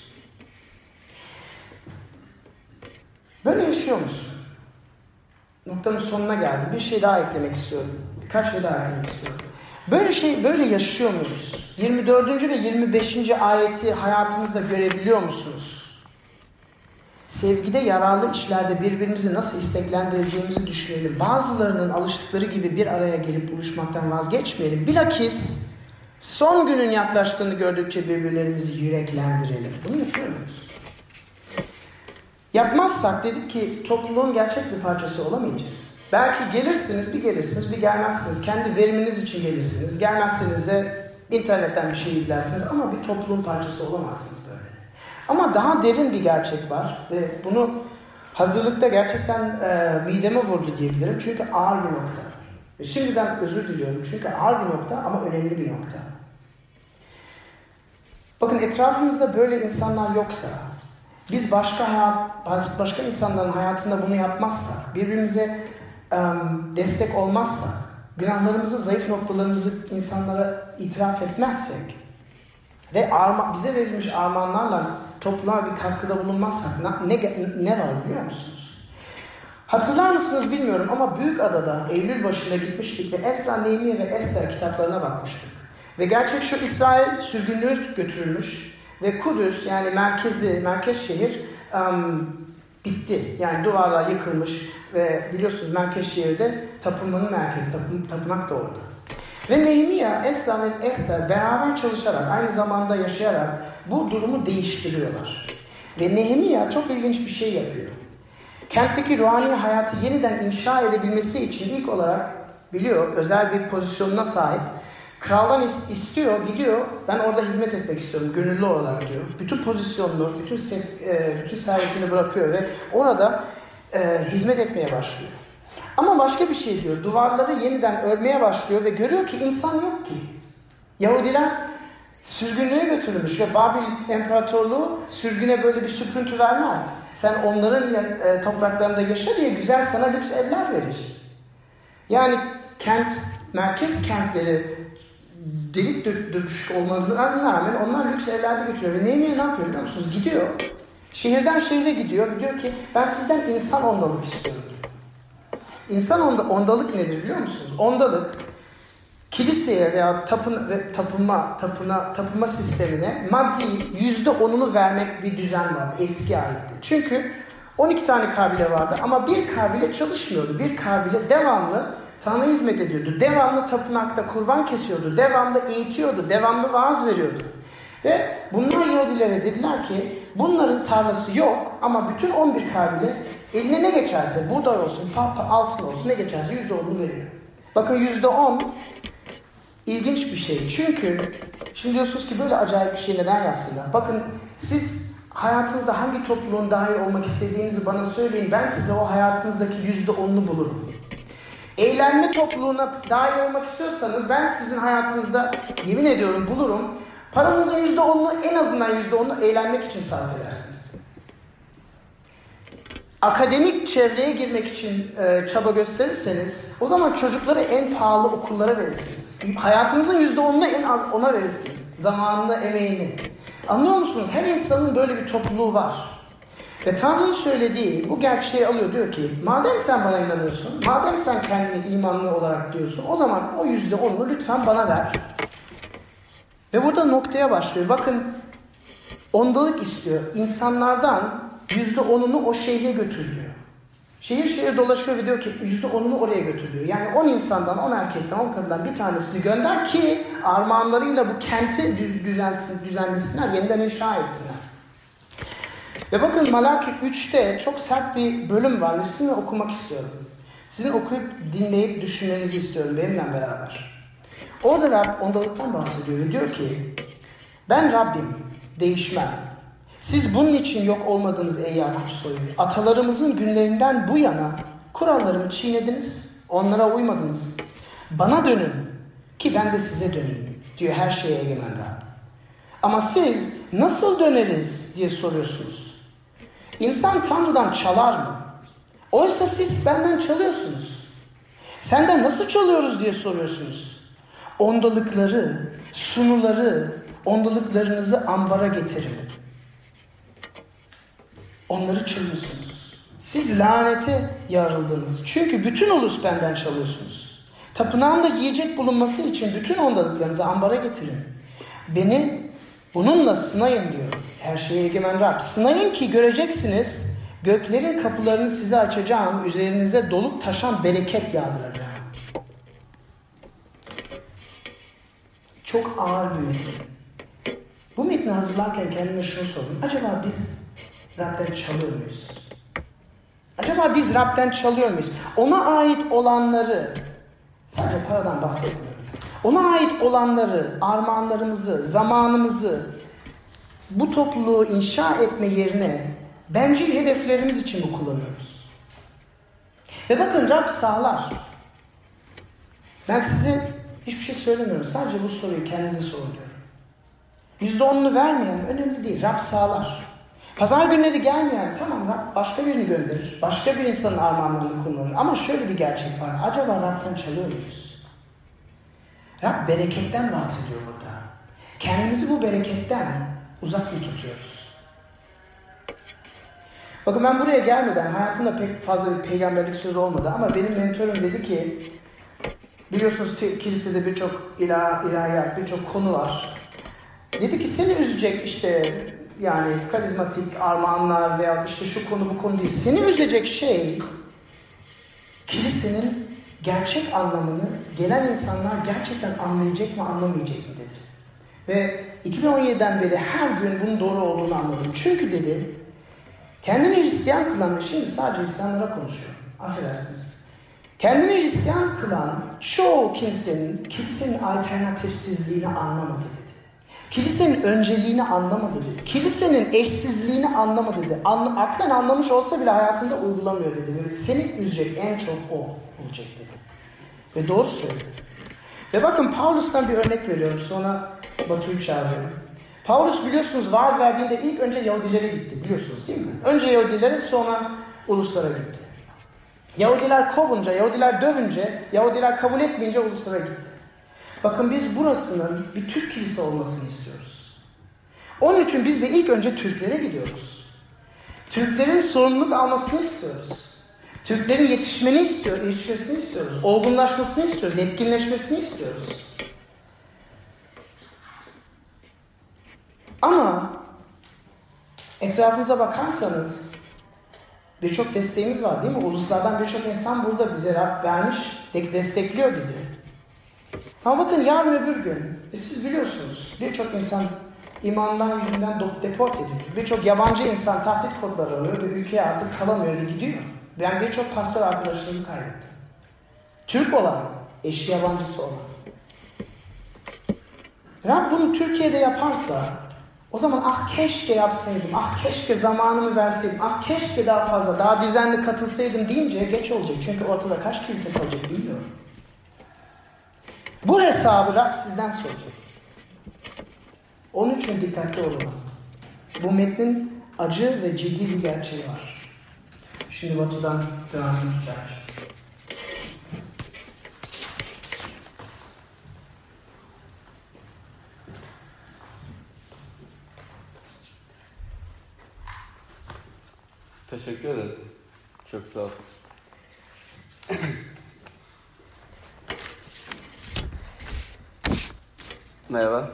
Böyle yaşıyor musun? Noktanın sonuna geldi. Bir şey daha eklemek istiyorum. Birkaç şey daha eklemek istiyorum. Böyle şey böyle yaşıyor muyuz? 24. ve 25. ayeti hayatımızda görebiliyor musunuz? Sevgide yararlı işlerde birbirimizi nasıl isteklendireceğimizi düşünelim. Bazılarının alıştıkları gibi bir araya gelip buluşmaktan vazgeçmeyelim. Bilakis son günün yaklaştığını gördükçe birbirlerimizi yüreklendirelim. Bunu yapıyor muyuz? Yapmazsak dedik ki topluluğun gerçek bir parçası olamayacağız. Belki gelirsiniz, bir gelirsiniz, bir gelmezsiniz. Kendi veriminiz için gelirsiniz. Gelmezseniz de internetten bir şey izlersiniz ama bir topluluğun parçası olamazsınız böyle. Ama daha derin bir gerçek var ve bunu hazırlıkta gerçekten e, mideme vurdu diyebilirim. Çünkü ağır bir nokta. Ve şimdiden özür diliyorum çünkü ağır bir nokta ama önemli bir nokta. Bakın etrafımızda böyle insanlar yoksa, biz başka hayat, başka insanların hayatında bunu yapmazsak, birbirimize um, destek olmazsak, günahlarımızı, zayıf noktalarımızı insanlara itiraf etmezsek ve arma, bize verilmiş armağanlarla topluluğa bir katkıda bulunmazsak ne, ne var biliyor musunuz? Hatırlar mısınız bilmiyorum ama Büyük Adada Eylül başında gitmiştik ve Esra, Nehemiye ve Ester kitaplarına bakmıştık. Ve gerçek şu İsrail sürgünlüğü götürülmüş ve Kudüs yani merkezi, merkez şehir um, bitti. Yani duvarlar yıkılmış ve biliyorsunuz merkez şehirde tapınmanın merkezi, tapın, tapınak da orada. Ve Nehemiya, Esra ve Ester beraber çalışarak, aynı zamanda yaşayarak bu durumu değiştiriyorlar. Ve Nehemiya çok ilginç bir şey yapıyor. Kentteki ruhani hayatı yeniden inşa edebilmesi için ilk olarak biliyor, özel bir pozisyonuna sahip. Kraldan istiyor, gidiyor. Ben orada hizmet etmek istiyorum, gönüllü olarak diyor. Bütün pozisyonunu, bütün e, bütün servetini bırakıyor ve orada e, hizmet etmeye başlıyor. Ama başka bir şey diyor. Duvarları yeniden örmeye başlıyor ve görüyor ki insan yok ki. Yahudiler sürgünlüğe götürülmüş ve Babil İmparatorluğu sürgüne böyle bir süprüntü vermez. Sen onların e, topraklarında yaşa diye güzel sana lüks evler verir. Yani kent, merkez kentleri delik döküşük olmalarına rağmen onlar lüks evlerde götürüyor. Ve Nehemiye ne yapıyor biliyor musunuz? Gidiyor. Şehirden şehre gidiyor ve diyor ki ben sizden insan olmalı istiyorum. İnsan onda, ondalık nedir biliyor musunuz? Ondalık kiliseye veya tapın, ve tapınma, tapına, tapınma sistemine maddi yüzde onunu vermek bir düzen var. Eski aitti. Çünkü 12 tane kabile vardı ama bir kabile çalışmıyordu. Bir kabile devamlı Tanrı hizmet ediyordu. Devamlı tapınakta kurban kesiyordu. Devamlı eğitiyordu. Devamlı vaaz veriyordu. Ve bunlar Yahudilere dediler ki bunların tarlası yok ama bütün 11 kabile eline ne geçerse buğday olsun, papa, altın olsun ne geçerse %10'unu veriyor. Bakın %10 ilginç bir şey. Çünkü şimdi diyorsunuz ki böyle acayip bir şey neden yapsınlar? Bakın siz hayatınızda hangi topluluğun dahil olmak istediğinizi bana söyleyin. Ben size o hayatınızdaki %10'unu bulurum. Eğlenme topluluğuna dahil olmak istiyorsanız ben sizin hayatınızda yemin ediyorum bulurum. Paranızın %10'unu en azından %10'unu eğlenmek için sarf edersiniz. Akademik çevreye girmek için e, çaba gösterirseniz o zaman çocukları en pahalı okullara verirsiniz. Hayatınızın %10'unu en az ona verirsiniz. Zamanını, emeğini. Anlıyor musunuz? Her insanın böyle bir topluluğu var. Ve Tanrı'nın söylediği bu gerçeği alıyor diyor ki madem sen bana inanıyorsun, madem sen kendini imanlı olarak diyorsun o zaman o yüzde onunu lütfen bana ver. Ve burada noktaya başlıyor. Bakın ondalık istiyor. İnsanlardan yüzde onunu o şehre götür diyor. Şehir şehir dolaşıyor ve diyor ki yüzde onunu oraya götür diyor. Yani on insandan, on erkekten, on kadından bir tanesini gönder ki armağanlarıyla bu kenti düzensin, düzenlesinler, yeniden inşa etsinler. Ve bakın Malaki 3'te çok sert bir bölüm var ve sizinle okumak istiyorum. Sizin okuyup dinleyip düşünmenizi istiyorum benimle beraber. Orada Rab ondalıktan bahsediyor diyor ki ben Rabbim değişmem. Siz bunun için yok olmadınız ey Yakup soyu. Atalarımızın günlerinden bu yana kurallarımı çiğnediniz, onlara uymadınız. Bana dönün ki ben de size döneyim diyor her şeye egemen Rab. Ama siz nasıl döneriz diye soruyorsunuz. İnsan Tanrı'dan çalar mı? Oysa siz benden çalıyorsunuz. Senden nasıl çalıyoruz diye soruyorsunuz. Ondalıkları, sunuları, ondalıklarınızı ambara getirin. Onları çalıyorsunuz. Siz lanete yarıldınız. Çünkü bütün ulus benden çalıyorsunuz. Tapınağımda yiyecek bulunması için bütün ondalıklarınızı ambara getirin. Beni bununla sınayın diyor. Her şeye egemen Rab. Sınayın ki göreceksiniz göklerin kapılarını size açacağım. Üzerinize dolup taşan bereket yağdıracağım. Çok ağır bir metin. Bu metni hazırlarken kendime şunu sordum. Acaba biz Rab'den çalıyor muyuz? Acaba biz Rab'den çalıyor muyuz? Ona ait olanları, sadece paradan bahsetmiyorum. Ona ait olanları, armağanlarımızı, zamanımızı, bu topluluğu inşa etme yerine bencil hedeflerimiz için mi kullanıyoruz? Ve bakın Rab sağlar. Ben size hiçbir şey söylemiyorum. Sadece bu soruyu kendinize sorun diyorum. Yüzde onunu vermeyen önemli değil. Rab sağlar. Pazar günleri gelmeyen tamam Rab başka birini gönderir. Başka bir insanın armağanlarını kullanır. Ama şöyle bir gerçek var. Acaba Rab'dan çalıyor muyuz? Rab bereketten bahsediyor burada. Kendimizi bu bereketten uzak mı tutuyoruz? Bakın ben buraya gelmeden hayatımda pek fazla bir peygamberlik sözü olmadı ama benim mentorum dedi ki biliyorsunuz kilisede birçok ilah, ilahiyat, birçok konu var. Dedi ki seni üzecek işte yani karizmatik armağanlar veya işte şu konu bu konu değil. Seni üzecek şey kilisenin gerçek anlamını gelen insanlar gerçekten anlayacak mı anlamayacak mı dedi. Ve 2017'den beri her gün bunun doğru olduğunu anladım. Çünkü dedi kendini Hristiyan kılan şimdi sadece Hristiyanlara konuşuyorum. Affedersiniz. Kendini Hristiyan kılan çoğu kilisenin, kilisenin alternatifsizliğini anlamadı dedi. Kilisenin önceliğini anlamadı dedi. Kilisenin eşsizliğini anlamadı dedi. Anla, aklen anlamış olsa bile hayatında uygulamıyor dedi. Böyle seni üzecek en çok o olacak dedi. Ve doğru söyledi. Ve bakın Paulus'tan bir örnek veriyorum. Sonra Batu'yu çağırıyorum. Paulus biliyorsunuz vaaz verdiğinde ilk önce Yahudilere gitti. Biliyorsunuz değil mi? Önce Yahudilere sonra uluslara gitti. Yahudiler kovunca, Yahudiler dövünce, Yahudiler kabul etmeyince uluslara gitti. Bakın biz burasının bir Türk kilise olmasını istiyoruz. Onun için biz de ilk önce Türklere gidiyoruz. Türklerin sorumluluk almasını istiyoruz. Türklerin yetişmeni istiyor, yetişmesini istiyoruz. Olgunlaşmasını istiyoruz, etkinleşmesini istiyoruz. Ama etrafınıza bakarsanız Birçok desteğimiz var değil mi? Uluslardan birçok insan burada bize Rab vermiş, destekliyor bizi. Ama bakın yarın öbür gün, e siz biliyorsunuz birçok insan imandan yüzünden deport ediliyor. Birçok yabancı insan tahdit kodları alıyor ve ülkeye artık kalamıyor ve gidiyor. Ben birçok pastör arkadaşlarımı kaybettim. Türk olan, eşi yabancısı olan. Rab bunu Türkiye'de yaparsa o zaman ah keşke yapsaydım, ah keşke zamanımı verseydim, ah keşke daha fazla, daha düzenli katılsaydım deyince geç olacak. Çünkü ortada kaç kilise kalacak bilmiyorum. Bu hesabı Rab sizden soracak. Onun için dikkatli olun. Bu metnin acı ve ciddi bir gerçeği var. Şimdi Batu'dan devam edeceğiz. Teşekkür ederim. Çok sağ ol. Merhaba.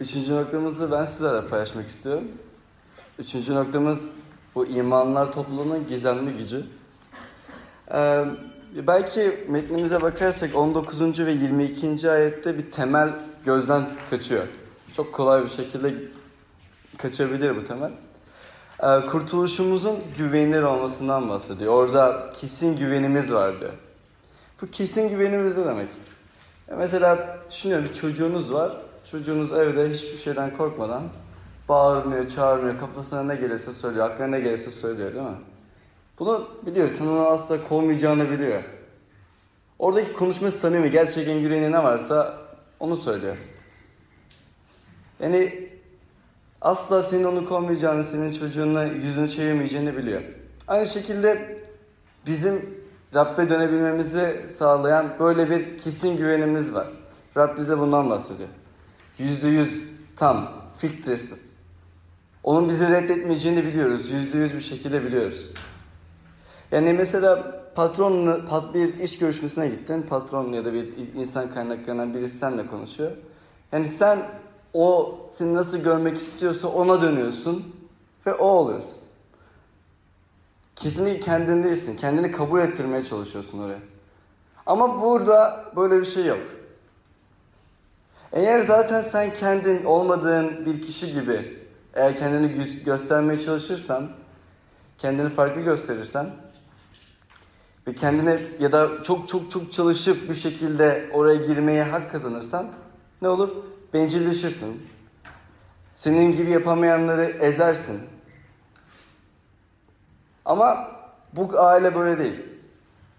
Üçüncü noktamızı ben sizlerle paylaşmak istiyorum. Üçüncü noktamız bu imanlar topluluğunun gizemli gücü. Ee, belki metnimize bakarsak 19. ve 22. ayette bir temel gözden kaçıyor. Çok kolay bir şekilde kaçabilir bu temel. Ee, kurtuluşumuzun güvenilir olmasından bahsediyor. Orada kesin güvenimiz var diyor. Bu kesin güvenimiz ne demek? Mesela düşünüyorum bir çocuğunuz var. Çocuğunuz evde hiçbir şeyden korkmadan bağırmıyor, çağırmıyor, kafasına ne gelirse söylüyor, aklına ne gelirse söylüyor değil mi? Bunu biliyor, sen onu asla kovmayacağını biliyor. Oradaki konuşması samimi, gerçekten yüreğinde ne varsa onu söylüyor. Yani asla senin onu kovmayacağını, senin çocuğuna yüzünü çevirmeyeceğini biliyor. Aynı şekilde bizim Rabbe dönebilmemizi sağlayan böyle bir kesin güvenimiz var. Rab bize bundan bahsediyor. Yüzde yüz tam, filtresiz. Onun bizi reddetmeyeceğini biliyoruz. Yüzde yüz bir şekilde biliyoruz. Yani mesela patronla bir iş görüşmesine gittin. Patron ya da bir insan kaynaklarından birisi seninle konuşuyor. Yani sen o seni nasıl görmek istiyorsa ona dönüyorsun ve o oluyorsun. Kesinlikle kendin değilsin. Kendini kabul ettirmeye çalışıyorsun oraya. Ama burada böyle bir şey yok. Eğer zaten sen kendin olmadığın bir kişi gibi eğer kendini gö- göstermeye çalışırsan, kendini farklı gösterirsen ve kendine ya da çok çok çok çalışıp bir şekilde oraya girmeye hak kazanırsan ne olur? Bencilleşirsin. Senin gibi yapamayanları ezersin. Ama bu aile böyle değil.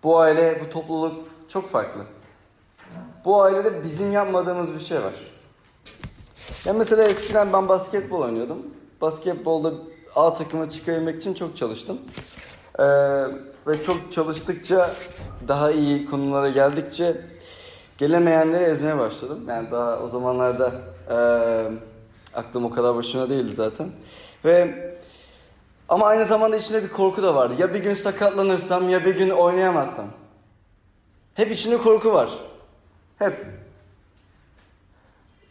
Bu aile, bu topluluk çok farklı. Bu ailede bizim yapmadığımız bir şey var. Ya mesela eskiden ben basketbol oynuyordum. Basketbolda A takıma çıkabilmek için çok çalıştım. Ee, ve çok çalıştıkça, daha iyi konulara geldikçe gelemeyenleri ezmeye başladım. Yani daha o zamanlarda e, aklım o kadar başına değildi zaten. Ve ama aynı zamanda içinde bir korku da vardı. Ya bir gün sakatlanırsam ya bir gün oynayamazsam. Hep içinde korku var. Hep.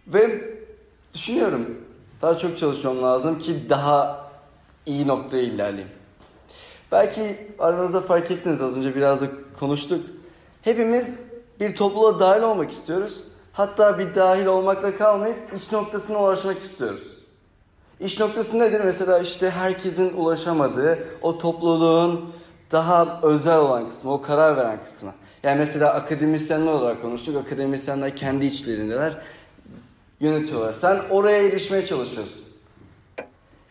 Ve düşünüyorum daha çok çalışmam lazım ki daha iyi noktaya ilerleyeyim. Belki aranızda fark ettiniz az önce biraz da konuştuk. Hepimiz bir topluluğa dahil olmak istiyoruz. Hatta bir dahil olmakla kalmayıp iç noktasına ulaşmak istiyoruz. İş noktası nedir? Mesela işte herkesin ulaşamadığı o topluluğun daha özel olan kısmı, o karar veren kısmı. Yani mesela akademisyenler olarak konuştuk. Akademisyenler kendi içlerindeler. Yönetiyorlar. Sen oraya erişmeye çalışıyorsun.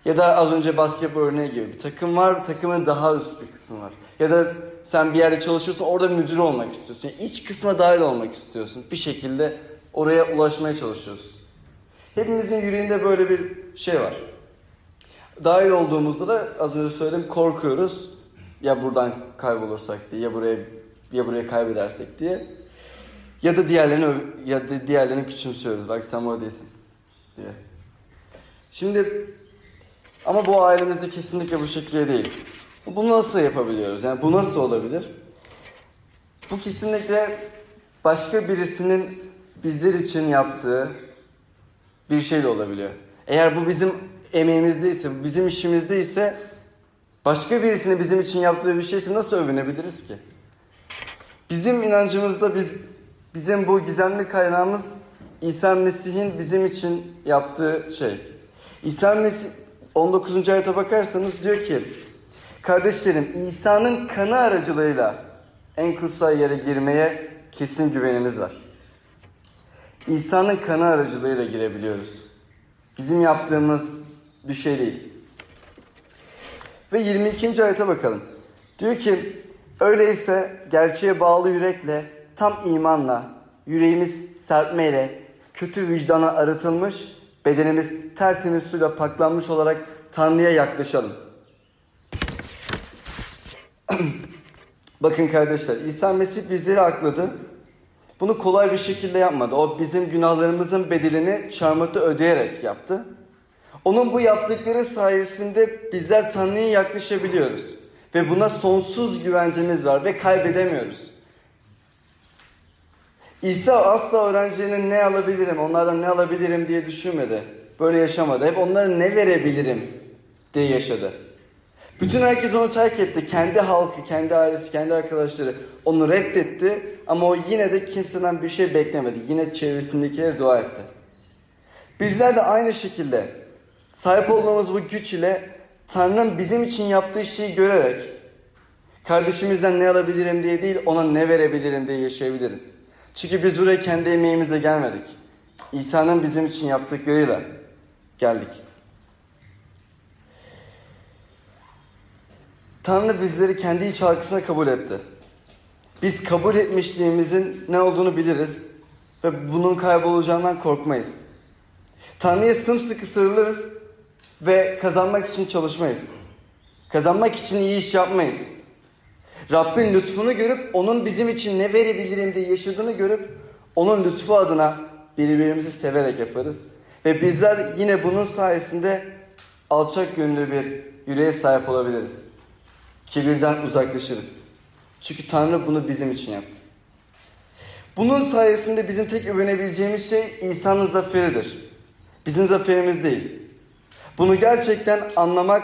Ya da az önce basketbol örneği gibi bir takım var, takımın daha üst bir kısmı var. Ya da sen bir yerde çalışıyorsun, orada müdür olmak istiyorsun. İç kısma dahil olmak istiyorsun. Bir şekilde oraya ulaşmaya çalışıyorsun. Hepimizin yüreğinde böyle bir şey var. Dahil olduğumuzda da az önce söyledim korkuyoruz. Ya buradan kaybolursak diye, ya buraya ya buraya kaybedersek diye. Ya da diğerlerini ya da diğerlerini küçümsüyoruz. Bak sen burada değilsin diye. Şimdi ama bu ailemizde kesinlikle bu şekilde değil. Bunu nasıl yapabiliyoruz? Yani bu nasıl olabilir? Bu kesinlikle başka birisinin bizler için yaptığı bir şey de olabiliyor. Eğer bu bizim emeğimizde ise, bizim işimizde ise Başka birisinin bizim için yaptığı bir şeyse nasıl övünebiliriz ki? Bizim inancımızda biz bizim bu gizemli kaynağımız İsa Mesih'in bizim için yaptığı şey. İsa Mesih 19. ayete bakarsanız diyor ki Kardeşlerim İsa'nın kanı aracılığıyla en kutsal yere girmeye kesin güvenimiz var. İsa'nın kanı aracılığıyla girebiliyoruz. Bizim yaptığımız bir şey değil. Ve 22. ayete bakalım. Diyor ki öyleyse gerçeğe bağlı yürekle tam imanla yüreğimiz serpmeyle kötü vicdana arıtılmış bedenimiz tertemiz suyla paklanmış olarak Tanrı'ya yaklaşalım. *clears throat* Bakın kardeşler İsa Mesih bizleri akladı. Bunu kolay bir şekilde yapmadı. O bizim günahlarımızın bedelini çarmıhta ödeyerek yaptı. Onun bu yaptıkları sayesinde bizler Tanrı'ya yaklaşabiliyoruz. Ve buna sonsuz güvencemiz var ve kaybedemiyoruz. İsa asla öğrencilerine ne alabilirim, onlardan ne alabilirim diye düşünmedi. Böyle yaşamadı. Hep onlara ne verebilirim diye yaşadı. Bütün herkes onu terk etti. Kendi halkı, kendi ailesi, kendi arkadaşları onu reddetti. Ama o yine de kimseden bir şey beklemedi. Yine çevresindekileri dua etti. Bizler de aynı şekilde sahip olduğumuz bu güç ile Tanrı'nın bizim için yaptığı şeyi görerek kardeşimizden ne alabilirim diye değil ona ne verebilirim diye yaşayabiliriz. Çünkü biz buraya kendi emeğimizle gelmedik. İsa'nın bizim için yaptıklarıyla geldik. Tanrı bizleri kendi iç halkasına kabul etti. Biz kabul etmişliğimizin ne olduğunu biliriz ve bunun kaybolacağından korkmayız. Tanrı'ya sımsıkı sarılırız ve kazanmak için çalışmayız. Kazanmak için iyi iş yapmayız. Rabbin lütfunu görüp onun bizim için ne verebilirim diye yaşadığını görüp onun lütfu adına birbirimizi severek yaparız. Ve bizler yine bunun sayesinde alçak gönüllü bir yüreğe sahip olabiliriz. Kibirden uzaklaşırız. Çünkü Tanrı bunu bizim için yaptı. Bunun sayesinde bizim tek övünebileceğimiz şey İsa'nın zaferidir. Bizim zaferimiz değil. Bunu gerçekten anlamak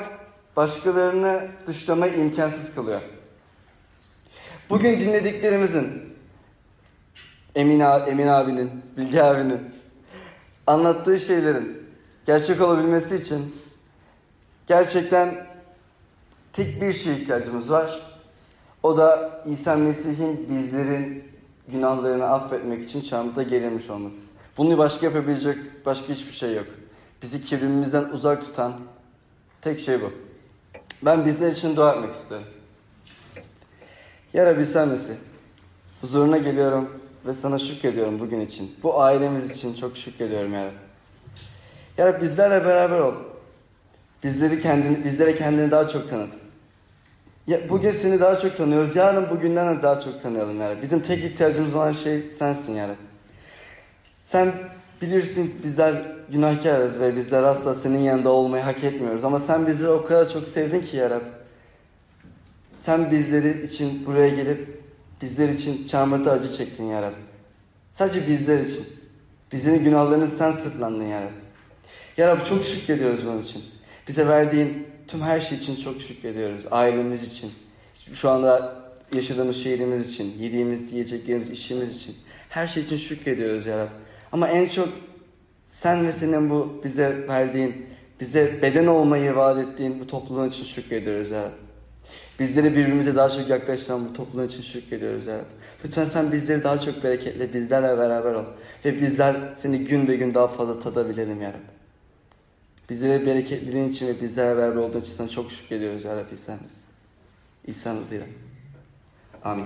başkalarını dışlamayı imkansız kılıyor. Bugün dinlediklerimizin Emin, Emin abinin, Bilge abinin anlattığı şeylerin gerçek olabilmesi için gerçekten tek bir şeye ihtiyacımız var. O da İsa Mesih'in bizlerin günahlarını affetmek için çarmıhta gerilmiş olması. Bunu başka yapabilecek başka hiçbir şey yok. Bizi kibrimizden uzak tutan tek şey bu. Ben bizler için dua etmek istiyorum. Ya Rabbi sen Mesih, huzuruna geliyorum ve sana şükrediyorum bugün için. Bu ailemiz için çok şükrediyorum ya Rabbi. Ya Rabbi bizlerle beraber ol. Bizleri kendini, bizlere kendini daha çok tanıt. Ya bugün seni daha çok tanıyoruz. Yarın bugünden de daha çok tanıyalım ya Rabbi. Bizim tek ihtiyacımız olan şey sensin ya Rabbi. Sen bilirsin bizler günahkarız ve bizler asla senin yanında olmayı hak etmiyoruz. Ama sen bizleri o kadar çok sevdin ki ya Rabbi. Sen bizleri için buraya gelip bizler için çarmıhta acı çektin ya Rabbi. Sadece bizler için. Bizlerin günahlarını sen sırtlandın ya Rabbi. Ya Rabbi çok şükrediyoruz bunun için. Bize verdiğin tüm her şey için çok şükrediyoruz. Ailemiz için. Şu anda yaşadığımız şehrimiz için. Yediğimiz, yiyeceklerimiz, işimiz için. Her şey için şükrediyoruz ya Rabbi. Ama en çok sen ve senin bu bize verdiğin, bize beden olmayı vaat ettiğin bu topluluğun için şükrediyoruz ya Rabbi. Bizleri birbirimize daha çok yaklaştıran bu topluluğun için şükrediyoruz ya Rabbi. Lütfen sen bizleri daha çok bereketle, bizlerle beraber ol. Ve bizler seni gün be gün daha fazla tadabilelim ya. Bizlere bereketliliğin için ve bizlerle beraber olduğun için sana çok şükrediyoruz ya Rabbi sen misin? İsa'nın adıyla. Amin.